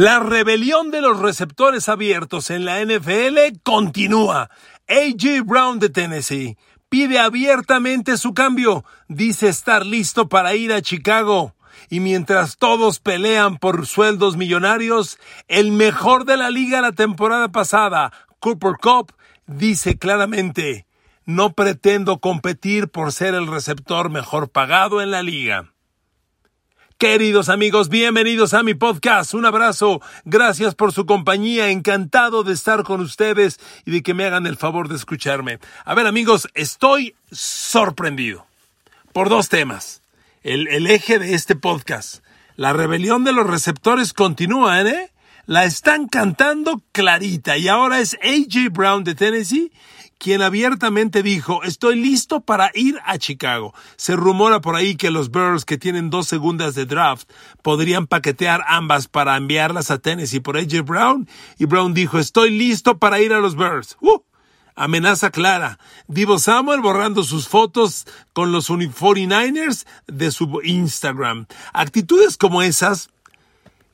La rebelión de los receptores abiertos en la NFL continúa. AJ Brown de Tennessee pide abiertamente su cambio. Dice estar listo para ir a Chicago. Y mientras todos pelean por sueldos millonarios, el mejor de la liga la temporada pasada, Cooper Cup, dice claramente, no pretendo competir por ser el receptor mejor pagado en la liga. Queridos amigos, bienvenidos a mi podcast. Un abrazo. Gracias por su compañía. Encantado de estar con ustedes y de que me hagan el favor de escucharme. A ver amigos, estoy sorprendido por dos temas. El, eje de este podcast. La rebelión de los receptores continúa, ¿eh? La están cantando clarita y ahora es AJ Brown de Tennessee quien abiertamente dijo, estoy listo para ir a Chicago. Se rumora por ahí que los Bears, que tienen dos segundas de draft, podrían paquetear ambas para enviarlas a Tennessee por AJ Brown. Y Brown dijo, estoy listo para ir a los Bears. ¡Uh! Amenaza clara. Divo Samuel borrando sus fotos con los 49ers de su Instagram. Actitudes como esas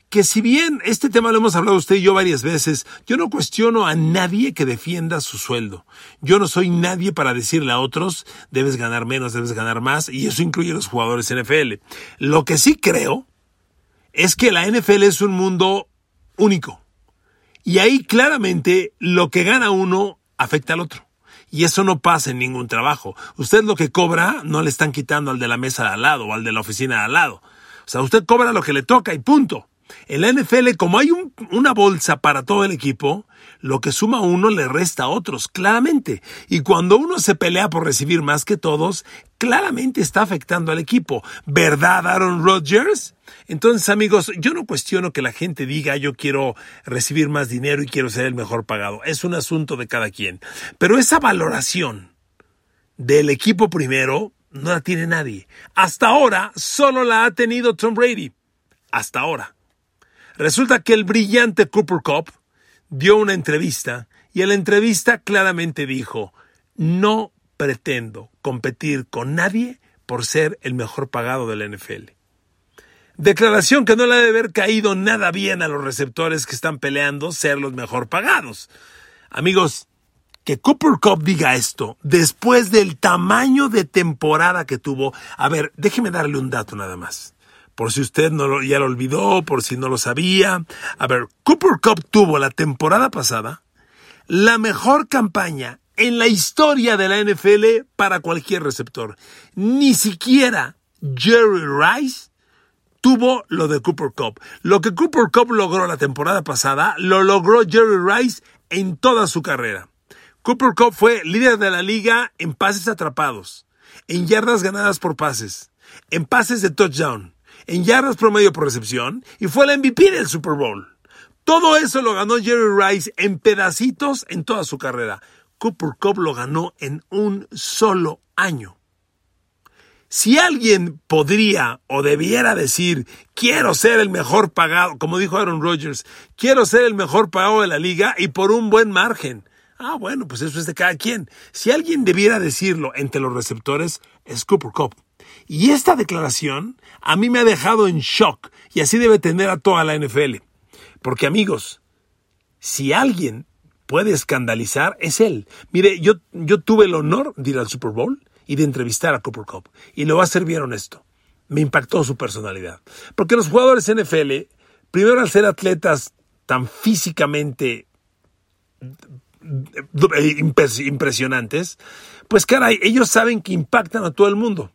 que si bien este tema lo hemos hablado usted y yo varias veces, yo no cuestiono a nadie que defienda su sueldo. Yo no soy nadie para decirle a otros, debes ganar menos, debes ganar más, y eso incluye a los jugadores NFL. Lo que sí creo es que la NFL es un mundo único. Y ahí claramente lo que gana uno afecta al otro. Y eso no pasa en ningún trabajo. Usted lo que cobra no le están quitando al de la mesa de al lado o al de la oficina de al lado. O sea, usted cobra lo que le toca y punto. En la NFL, como hay una bolsa para todo el equipo, lo que suma uno le resta a otros, claramente. Y cuando uno se pelea por recibir más que todos, claramente está afectando al equipo. ¿Verdad, Aaron Rodgers? Entonces, amigos, yo no cuestiono que la gente diga yo quiero recibir más dinero y quiero ser el mejor pagado. Es un asunto de cada quien. Pero esa valoración del equipo primero no la tiene nadie. Hasta ahora solo la ha tenido Tom Brady. Hasta ahora. Resulta que el brillante Cooper Cup dio una entrevista y en la entrevista claramente dijo, no pretendo competir con nadie por ser el mejor pagado de la NFL. Declaración que no le debe haber caído nada bien a los receptores que están peleando ser los mejor pagados. Amigos, que Cooper Cup diga esto después del tamaño de temporada que tuvo. A ver, déjeme darle un dato nada más por si usted no ya lo olvidó, por si no lo sabía. A ver, Cooper Cup tuvo la temporada pasada la mejor campaña en la historia de la NFL para cualquier receptor. Ni siquiera Jerry Rice tuvo lo de Cooper Cup. Lo que Cooper Cup logró la temporada pasada, lo logró Jerry Rice en toda su carrera. Cooper Cup fue líder de la liga en pases atrapados, en yardas ganadas por pases, en pases de touchdown, en yardas promedio por recepción y fue el MVP del Super Bowl. Todo eso lo ganó Jerry Rice en pedacitos en toda su carrera. Cooper Cup lo ganó en un solo año. Si alguien podría o debiera decir, quiero ser el mejor pagado, como dijo Aaron Rodgers, quiero ser el mejor pagado de la liga y por un buen margen. Ah, bueno, pues eso es de cada quien. Si alguien debiera decirlo entre los receptores, es Cooper Cup. Y esta declaración a mí me ha dejado en shock y así debe tener a toda la NFL. Porque amigos, si alguien puede escandalizar, es él. Mire, yo, yo tuve el honor de ir al Super Bowl y de entrevistar a Cooper Cup. Y lo va a ser bien honesto. Me impactó su personalidad. Porque los jugadores NFL, primero al ser atletas tan físicamente impresionantes, pues caray, ellos saben que impactan a todo el mundo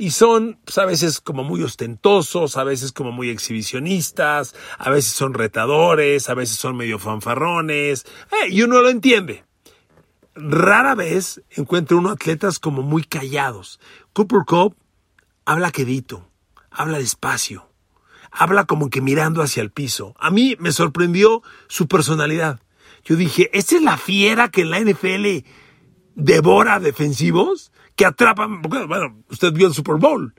y son pues, a veces como muy ostentosos, a veces como muy exhibicionistas, a veces son retadores, a veces son medio fanfarrones, eh, y uno lo entiende. Rara vez encuentro uno atletas como muy callados. Cooper Cup habla quedito, habla despacio, habla como que mirando hacia el piso. A mí me sorprendió su personalidad. Yo dije, ¿esta es la fiera que en la NFL devora defensivos? Que atrapan, bueno, usted vio el Super Bowl.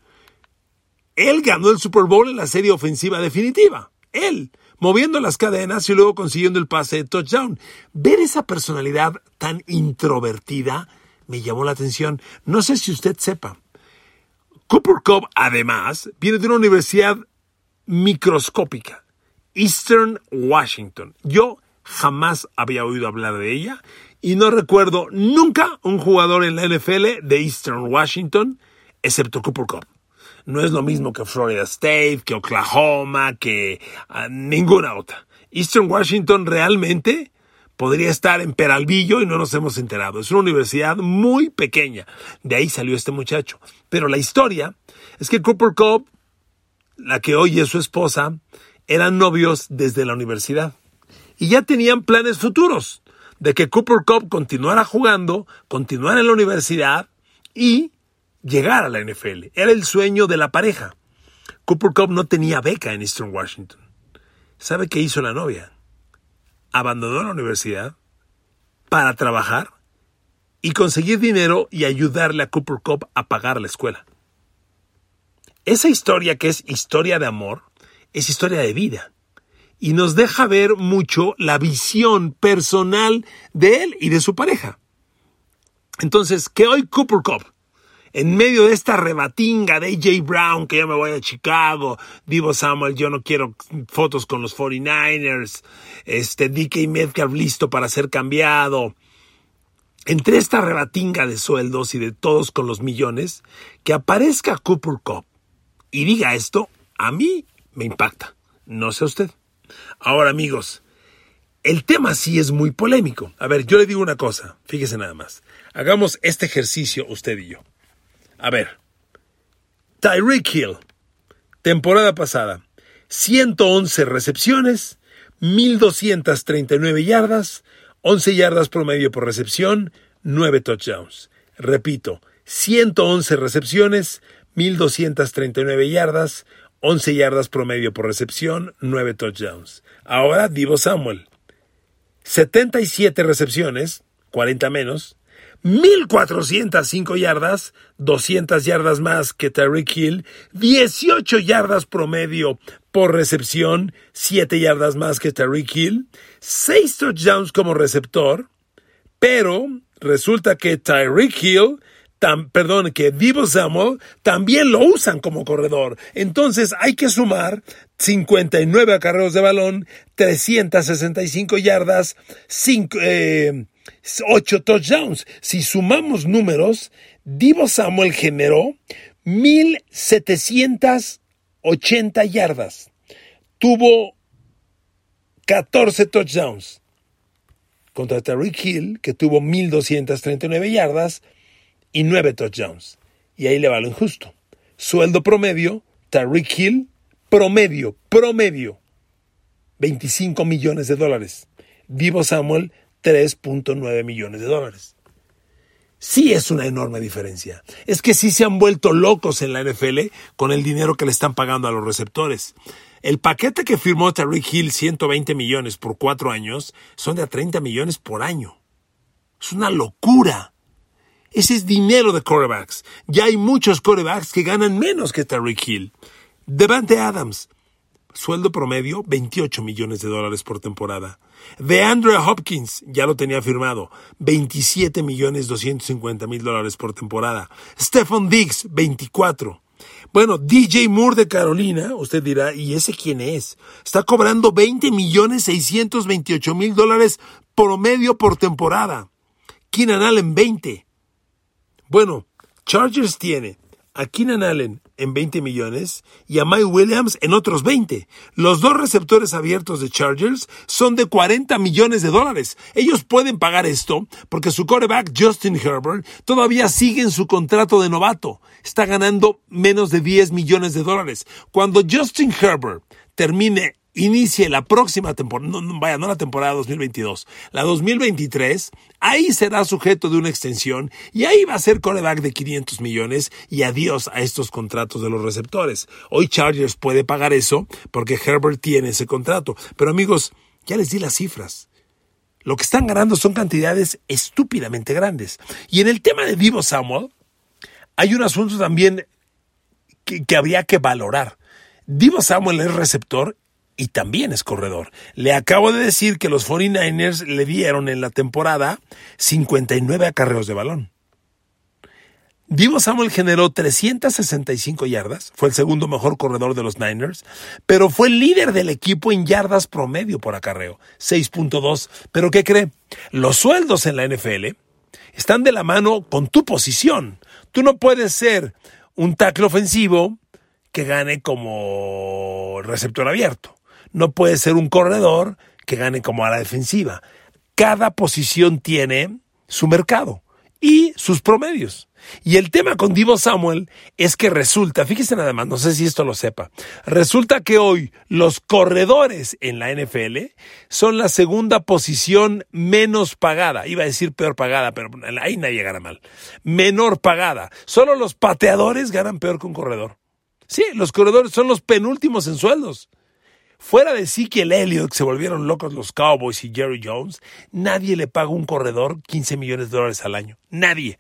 Él ganó el Super Bowl en la serie ofensiva definitiva. Él, moviendo las cadenas y luego consiguiendo el pase de touchdown. Ver esa personalidad tan introvertida me llamó la atención. No sé si usted sepa. Cooper Cup, además, viene de una universidad microscópica Eastern Washington. Yo jamás había oído hablar de ella y no recuerdo nunca un jugador en la NFL de Eastern Washington, excepto Cooper Cup. No es lo mismo que Florida State, que Oklahoma, que ah, ninguna otra. Eastern Washington realmente podría estar en Peralvillo y no nos hemos enterado. Es una universidad muy pequeña. De ahí salió este muchacho. Pero la historia es que Cooper Cup, la que hoy es su esposa, eran novios desde la universidad. Y ya tenían planes futuros de que Cooper Cup continuara jugando, continuara en la universidad y llegar a la NFL. Era el sueño de la pareja. Cooper Cup no tenía beca en Eastern Washington. ¿Sabe qué hizo la novia? Abandonó la universidad para trabajar y conseguir dinero y ayudarle a Cooper Cup a pagar la escuela. Esa historia que es historia de amor es historia de vida y nos deja ver mucho la visión personal de él y de su pareja. Entonces, que hoy Cooper Cup en medio de esta rebatinga de AJ Brown, que ya me voy a Chicago, Divo Samuel, yo no quiero fotos con los 49ers, este DK Metcalf listo para ser cambiado. Entre esta rebatinga de sueldos y de todos con los millones, que aparezca Cooper Cup y diga esto, a mí me impacta. No sé usted. Ahora, amigos, el tema sí es muy polémico. A ver, yo le digo una cosa, fíjese nada más. Hagamos este ejercicio usted y yo. A ver, Tyreek Hill, temporada pasada, 111 recepciones, 1239 yardas, 11 yardas promedio por recepción, 9 touchdowns. Repito, 111 recepciones, 1239 yardas, 11 yardas promedio por recepción, 9 touchdowns. Ahora Divo Samuel, 77 recepciones, 40 menos, 1405 yardas, 200 yardas más que Tyreek Hill, 18 yardas promedio por recepción, 7 yardas más que Tyreek Hill, 6 touchdowns como receptor, pero resulta que Tyreek Hill perdón, que Divo Samuel también lo usan como corredor. Entonces hay que sumar 59 acarreos de balón, 365 yardas, 5, 8 touchdowns. Si sumamos números, Divo Samuel generó 1780 yardas. Tuvo 14 touchdowns. Contra Tariq Hill, que tuvo 1239 yardas y 9 touchdowns. Y ahí le va lo injusto. Sueldo promedio, Tariq Hill, promedio, promedio, 25 millones de dólares. Divo Samuel, 3.9 millones de dólares. Sí es una enorme diferencia. Es que sí se han vuelto locos en la NFL con el dinero que le están pagando a los receptores. El paquete que firmó Tariq Hill, 120 millones por cuatro años, son de a 30 millones por año. Es una locura. Ese es dinero de corebacks. Ya hay muchos corebacks que ganan menos que Tariq Hill. Devante Adams, sueldo promedio 28 millones de dólares por temporada. De Andrea Hopkins, ya lo tenía firmado, 27 millones 250 mil dólares por temporada. Stephon Diggs, 24. Bueno, DJ Moore de Carolina, usted dirá, ¿y ese quién es? Está cobrando 20 millones 628 mil dólares promedio por temporada. Keenan Allen, 20. Bueno, Chargers tiene a Keenan Allen en 20 millones y a Mike Williams en otros 20. Los dos receptores abiertos de Chargers son de 40 millones de dólares. Ellos pueden pagar esto porque su quarterback Justin Herbert todavía sigue en su contrato de novato. Está ganando menos de 10 millones de dólares. Cuando Justin Herbert termine inicie la próxima temporada, no, vaya, no la temporada 2022, la 2023, ahí será sujeto de una extensión y ahí va a ser coreback de 500 millones y adiós a estos contratos de los receptores. Hoy Chargers puede pagar eso porque Herbert tiene ese contrato. Pero amigos, ya les di las cifras. Lo que están ganando son cantidades estúpidamente grandes. Y en el tema de Divo Samuel, hay un asunto también que, que habría que valorar. Divo Samuel es receptor y también es corredor. Le acabo de decir que los 49ers le dieron en la temporada 59 acarreos de balón. Divo Samuel generó 365 yardas, fue el segundo mejor corredor de los Niners, pero fue el líder del equipo en yardas promedio por acarreo, 6.2. Pero ¿qué cree? Los sueldos en la NFL están de la mano con tu posición. Tú no puedes ser un tackle ofensivo que gane como receptor abierto. No puedes ser un corredor que gane como a la defensiva. Cada posición tiene su mercado y sus promedios. Y el tema con Divo Samuel es que resulta, fíjese nada más, no sé si esto lo sepa, resulta que hoy los corredores en la NFL son la segunda posición menos pagada. Iba a decir peor pagada, pero ahí nadie gana mal. Menor pagada. Solo los pateadores ganan peor que un corredor. Sí, los corredores son los penúltimos en sueldos. Fuera de Ezekiel Elliott, que se volvieron locos los Cowboys y Jerry Jones, nadie le paga un corredor 15 millones de dólares al año. Nadie.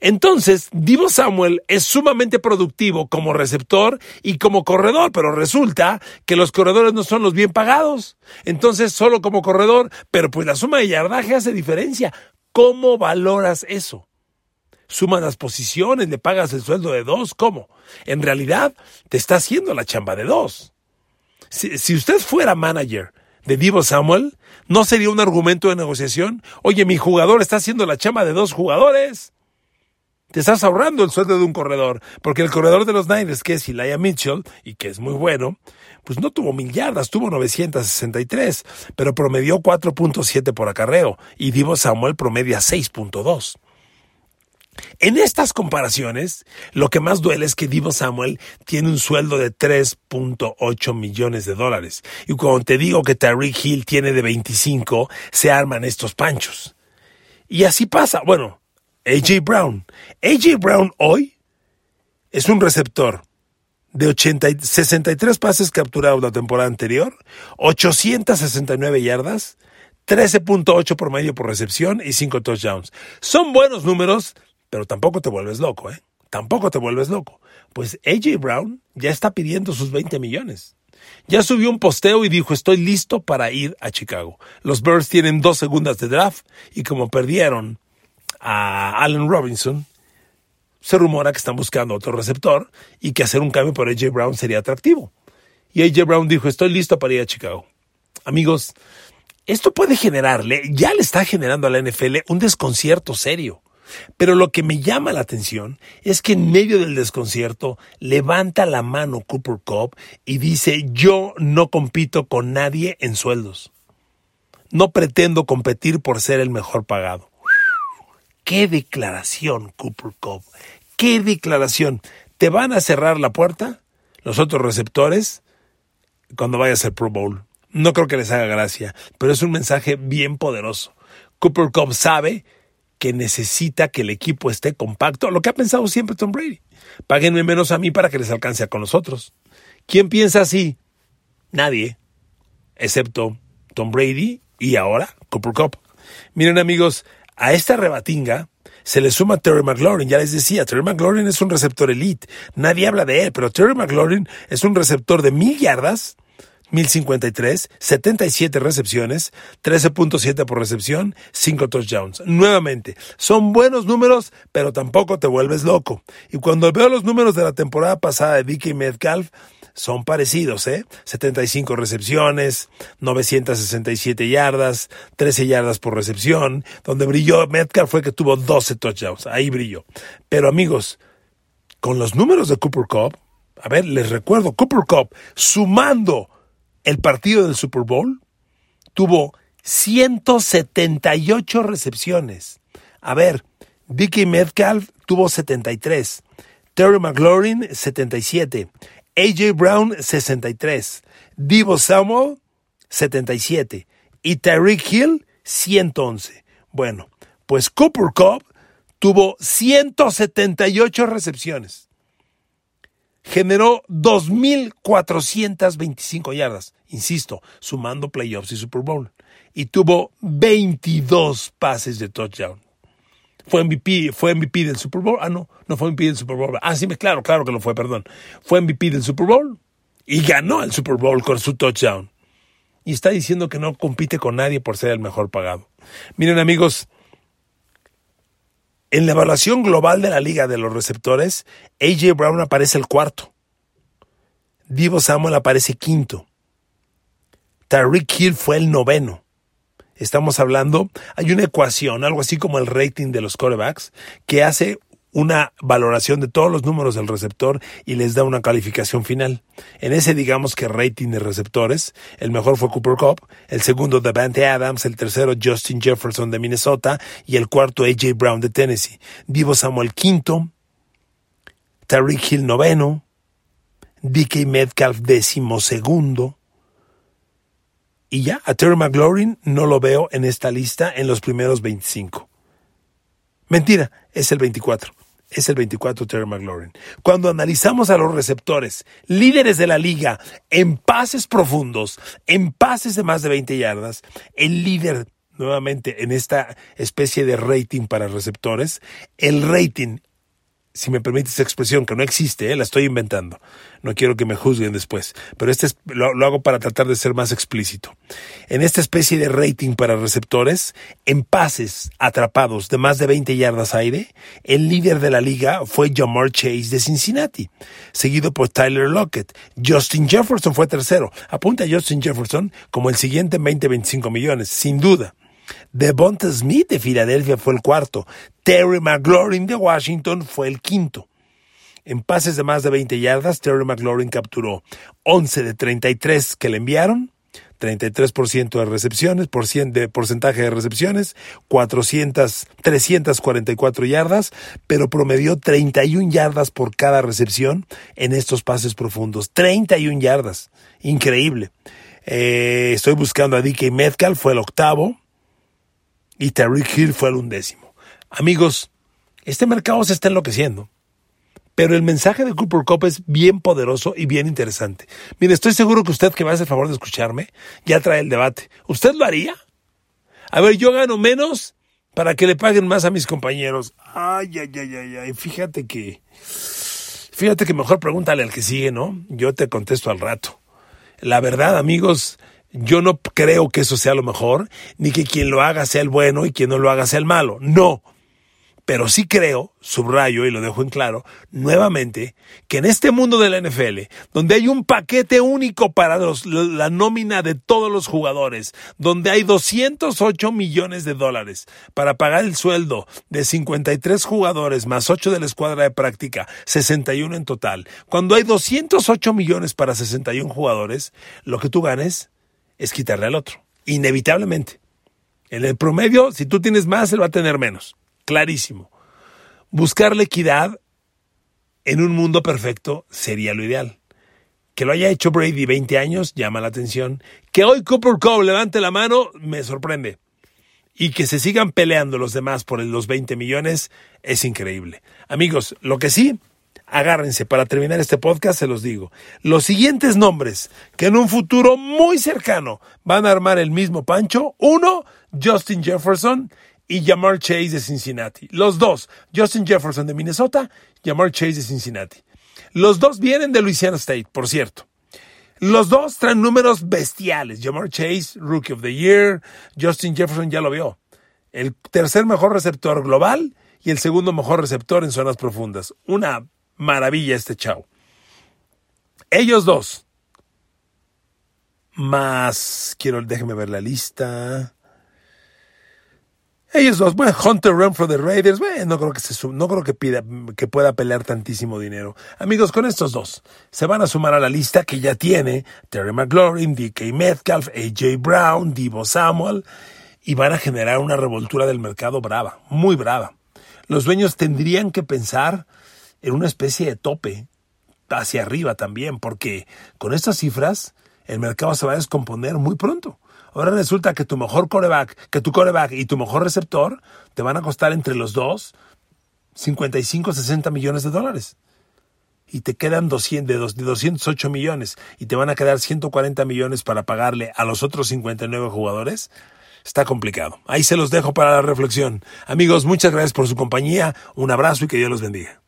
Entonces, Divo Samuel es sumamente productivo como receptor y como corredor, pero resulta que los corredores no son los bien pagados. Entonces, solo como corredor, pero pues la suma de yardaje hace diferencia. ¿Cómo valoras eso? Sumas las posiciones, le pagas el sueldo de dos, ¿cómo? En realidad, te está haciendo la chamba de dos. Si, usted fuera manager de Divo Samuel, ¿no sería un argumento de negociación? Oye, mi jugador está haciendo la chamba de dos jugadores. Te estás ahorrando el sueldo de un corredor, porque el corredor de los Niners, que es Elijah Mitchell, y que es muy bueno, pues no tuvo mil yardas, tuvo 963, pero promedió 4.7 por acarreo, y Divo Samuel promedia 6.2. En estas comparaciones, lo que más duele es que Divo Samuel tiene un sueldo de 3.8 millones de dólares. Y cuando te digo que Tariq Hill tiene de 25, se arman estos panchos. Y así pasa. Bueno, AJ Brown. AJ Brown hoy es un receptor de 63 pases capturados la temporada anterior, 869 yardas, 13.8 por medio por recepción y 5 touchdowns. Son buenos números, pero tampoco te vuelves loco, ¿eh? Tampoco te vuelves loco. Pues AJ Brown ya está pidiendo sus 20 millones. Ya subió un posteo y dijo estoy listo para ir a Chicago. Los Birds tienen dos segundas de draft y como perdieron a Allen Robinson, se rumora que están buscando otro receptor y que hacer un cambio por AJ Brown sería atractivo. Y AJ Brown dijo, estoy listo para ir a Chicago. Amigos, esto puede generarle, ya le está generando a la NFL un desconcierto serio. Pero lo que me llama la atención es que en medio del desconcierto levanta la mano Cooper Cup y dice, yo no compito con nadie en sueldos. No pretendo competir por ser el mejor pagado. Qué declaración, Cooper Cup. Qué declaración. ¿Te van a cerrar la puerta los otros receptores cuando vayas al Pro Bowl? No creo que les haga gracia, pero es un mensaje bien poderoso. Cooper Cup sabe que necesita que el equipo esté compacto, lo que ha pensado siempre Tom Brady. Páguenme menos a mí para que les alcance con nosotros. ¿Quién piensa así? Nadie, excepto Tom Brady y ahora Cooper Cup. Miren amigos, a esta rebatinga se le suma Terry McLaurin. Ya les decía, Terry McLaurin es un receptor elite. Nadie habla de él, pero Terry McLaurin es un receptor de mil yardas, 1053, 77 recepciones, 13.7 por recepción, 5 touchdowns. Nuevamente, son buenos números, pero tampoco te vuelves loco. Y cuando veo los números de la temporada pasada de Vicky Metcalf, son parecidos, ¿eh? 75 recepciones, 967 yardas, 13 yardas por recepción. Donde brilló Metcalf fue que tuvo 12 touchdowns. Ahí brilló. Pero amigos, con los números de Cooper Cup, a ver, les recuerdo, Cooper Cup, sumando el partido del Super Bowl, tuvo 178 recepciones. A ver, Vicky Metcalf tuvo 73. Terry McLaurin, 77. AJ Brown 63, Divo Samuel 77 y Tyreek Hill 111. Bueno, pues Cooper Cup tuvo 178 recepciones. Generó 2.425 yardas, insisto, sumando playoffs y Super Bowl. Y tuvo 22 pases de touchdown fue MVP, fue MVP del Super Bowl. Ah, no, no fue MVP del Super Bowl. Ah, sí, claro, claro que lo fue, perdón. Fue MVP del Super Bowl y ganó el Super Bowl con su touchdown. Y está diciendo que no compite con nadie por ser el mejor pagado. Miren, amigos, En la evaluación global de la liga de los receptores, AJ Brown aparece el cuarto. Divo Samuel aparece quinto. Tyreek Hill fue el noveno. Estamos hablando, hay una ecuación, algo así como el rating de los corebacks, que hace una valoración de todos los números del receptor y les da una calificación final. En ese digamos que rating de receptores, el mejor fue Cooper Cup, el segundo Davante Adams, el tercero Justin Jefferson de Minnesota y el cuarto AJ Brown de Tennessee. Divo Samuel quinto, Tariq Hill noveno, DK Metcalf décimo segundo, y ya, a Terry McLaurin no lo veo en esta lista en los primeros 25. Mentira, es el 24 es el 24 Terry McLaurin. Cuando analizamos a los receptores, líderes de la liga, en pases profundos, en pases de más de 20 yardas, el líder nuevamente en esta especie de rating para receptores, el rating si me permite esa expresión, que no existe, ¿eh? la estoy inventando. No quiero que me juzguen después, pero este lo, lo, hago para tratar de ser más explícito. En esta especie de rating para receptores, en pases atrapados de más de 20 yardas aire, el líder de la liga fue Jamar Chase de Cincinnati, seguido por Tyler Lockett. Justin Jefferson fue tercero. Apunta a Justin Jefferson como el siguiente en 20-25 millones, sin duda. Devonta Smith de Filadelfia fue el cuarto. Terry McLaurin de Washington fue el quinto. En pases de más de 20 yardas, Terry McLaurin capturó 11 de 33 que le enviaron, 33% de recepciones, por de porcentaje de recepciones, 400, 344 yardas, pero promedió 31 yardas por cada recepción en estos pases profundos. 31 yardas. Increíble. Eh, estoy buscando a DK Metcalf, fue el octavo y Tariq Hill fue el undécimo. Amigos, este mercado se está enloqueciendo. Pero el mensaje de Cooper Cup es bien poderoso y bien interesante. Mire, estoy seguro que usted que me hace el favor de escucharme ya trae el debate. ¿Usted lo haría? A ver, yo gano menos para que le paguen más a mis compañeros. Ay, ay, ay, ay, ay. Fíjate que. Fíjate que mejor pregúntale al que sigue, ¿no? Yo te contesto al rato. La verdad, amigos, yo no creo que eso sea lo mejor, ni que quien lo haga sea el bueno y quien no lo haga sea el malo. No. Pero sí creo, subrayo y lo dejo en claro, nuevamente, que en este mundo de la NFL, donde hay un paquete único para la nómina de todos los jugadores, donde hay 208 millones de dólares para pagar el sueldo de 53 jugadores más 8 de la escuadra de práctica, 61 en total, cuando hay 208 millones para 61 jugadores, lo que tú ganes es quitarle al otro, inevitablemente. En el promedio, si tú tienes más, él va a tener menos. Clarísimo. Buscar la equidad en un mundo perfecto sería lo ideal. Que lo haya hecho Brady 20 años llama la atención. Que hoy Cooper Cove levante la mano me sorprende. Y que se sigan peleando los demás por los 20 millones es increíble. Amigos, lo que sí agárrense, para terminar este podcast se los digo. Los siguientes nombres que en un futuro muy cercano van a armar el mismo pancho. Uno, Justin Jefferson y Jamar Chase de Cincinnati. Los dos, Justin Jefferson de Minnesota, Jamar Chase de Cincinnati. Los dos vienen de Louisiana State, por cierto. Los dos traen números bestiales. Jamar Chase, Rookie of the Year. Justin Jefferson ya lo vio. El tercer mejor receptor global y el segundo mejor receptor en zonas profundas. Una maravilla este chavo. Ellos dos. Más, quiero, déjeme ver la lista. Ellos dos, bueno, Hunter Run for the Raiders, bueno, no creo que se no creo que pida, que pueda pelear tantísimo dinero. Amigos, con estos dos se van a sumar a la lista que ya tiene Terry McLaurin, DK Metcalf, AJ Brown, Divo Samuel y van a generar una revoltura del mercado brava, muy brava. Los dueños tendrían que pensar en una especie de tope hacia arriba también, porque con estas cifras el mercado se va a descomponer muy pronto. Ahora resulta que tu mejor coreback, que tu coreback y tu mejor receptor te van a costar entre los dos 55, 60 millones de dólares. Y te quedan 200, de 208 millones y te van a quedar 140 millones para pagarle a los otros 59 jugadores. Está complicado. Ahí se los dejo para la reflexión. Amigos, muchas gracias por su compañía. Un abrazo y que Dios los bendiga.